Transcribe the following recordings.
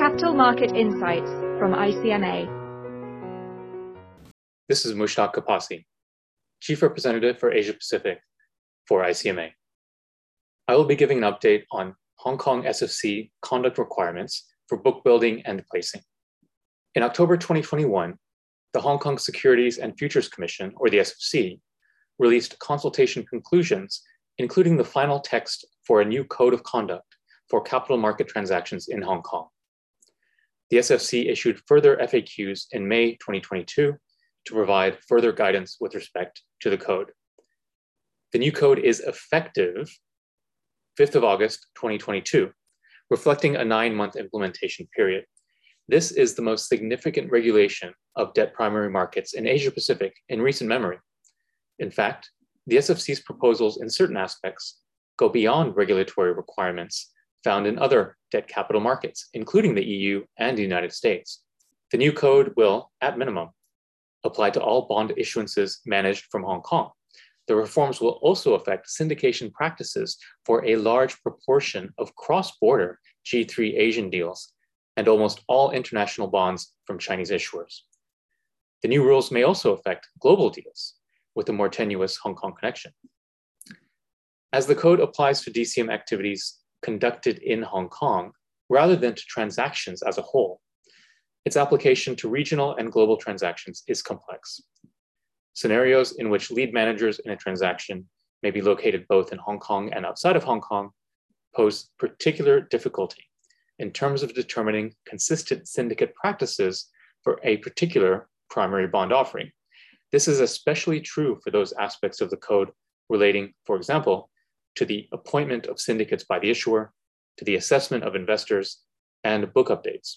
Capital Market Insights from ICMA. This is Mushtaq Kapasi, Chief Representative for Asia Pacific for ICMA. I will be giving an update on Hong Kong SFC conduct requirements for book building and placing. In October 2021, the Hong Kong Securities and Futures Commission, or the SFC, released consultation conclusions, including the final text for a new code of conduct for capital market transactions in Hong Kong. The SFC issued further FAQs in May 2022 to provide further guidance with respect to the code. The new code is effective 5th of August 2022, reflecting a nine month implementation period. This is the most significant regulation of debt primary markets in Asia Pacific in recent memory. In fact, the SFC's proposals in certain aspects go beyond regulatory requirements found in other debt capital markets, including the EU and the United States. The new code will, at minimum, apply to all bond issuances managed from Hong Kong. The reforms will also affect syndication practices for a large proportion of cross border G3 Asian deals and almost all international bonds from Chinese issuers. The new rules may also affect global deals with a more tenuous Hong Kong connection. As the code applies to DCM activities conducted in Hong Kong rather than to transactions as a whole. Its application to regional and global transactions is complex. Scenarios in which lead managers in a transaction may be located both in Hong Kong and outside of Hong Kong pose particular difficulty in terms of determining consistent syndicate practices for a particular primary bond offering. This is especially true for those aspects of the code relating, for example, to the appointment of syndicates by the issuer, to the assessment of investors, and book updates.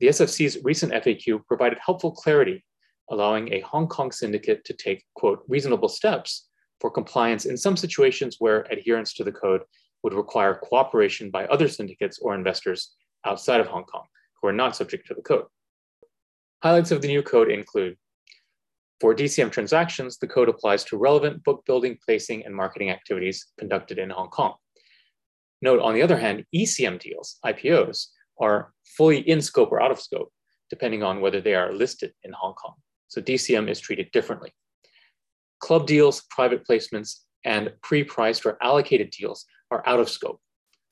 The SFC's recent FAQ provided helpful clarity, allowing a Hong Kong syndicate to take, quote, reasonable steps for compliance in some situations where adherence to the code would require cooperation by other syndicates or investors outside of Hong Kong who are not subject to the code. Highlights of the new code include for DCM transactions, the code applies to relevant book building, placing, and marketing activities conducted in Hong Kong. Note, on the other hand, ECM deals, IPOs, are fully in scope or out of scope, depending on whether they are listed in Hong Kong. So DCM is treated differently. Club deals, private placements, and pre-priced or allocated deals are out of scope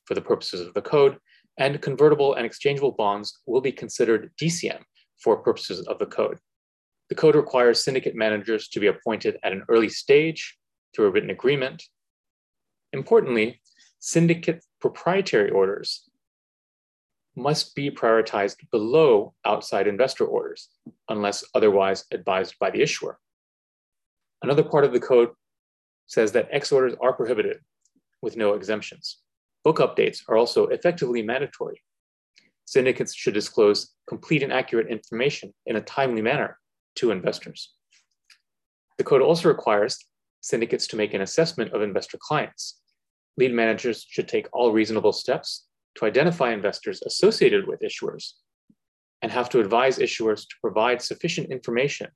for the purposes of the code, and convertible and exchangeable bonds will be considered DCM for purposes of the code. The code requires syndicate managers to be appointed at an early stage through a written agreement. Importantly, syndicate proprietary orders must be prioritized below outside investor orders unless otherwise advised by the issuer. Another part of the code says that X orders are prohibited with no exemptions. Book updates are also effectively mandatory. Syndicates should disclose complete and accurate information in a timely manner to investors. The code also requires syndicates to make an assessment of investor clients. Lead managers should take all reasonable steps to identify investors associated with issuers and have to advise issuers to provide sufficient information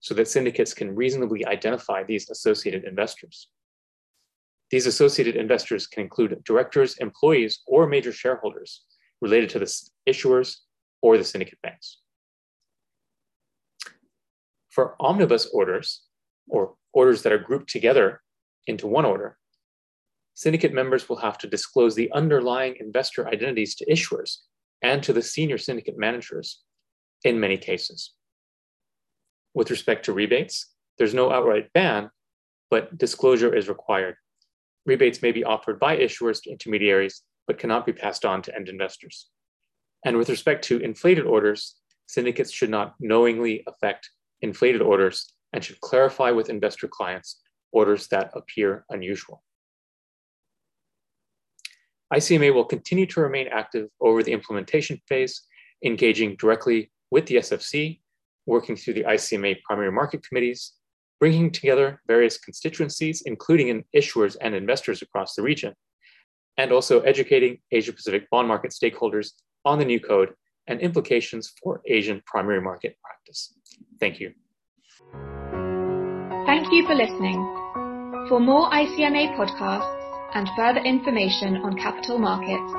so that syndicates can reasonably identify these associated investors. These associated investors can include directors, employees, or major shareholders related to the issuers or the syndicate banks. For omnibus orders, or orders that are grouped together into one order, syndicate members will have to disclose the underlying investor identities to issuers and to the senior syndicate managers in many cases. With respect to rebates, there's no outright ban, but disclosure is required. Rebates may be offered by issuers to intermediaries, but cannot be passed on to end investors. And with respect to inflated orders, syndicates should not knowingly affect inflated orders and should clarify with investor clients orders that appear unusual. ICMA will continue to remain active over the implementation phase, engaging directly with the SFC, working through the ICMA primary market committees, bringing together various constituencies, including in issuers and investors across the region, and also educating Asia Pacific bond market stakeholders on the new code and implications for Asian primary market practice. Thank you. Thank you for listening. For more ICMA podcasts and further information on capital markets,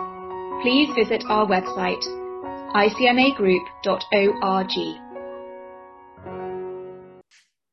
please visit our website icmagroup.org.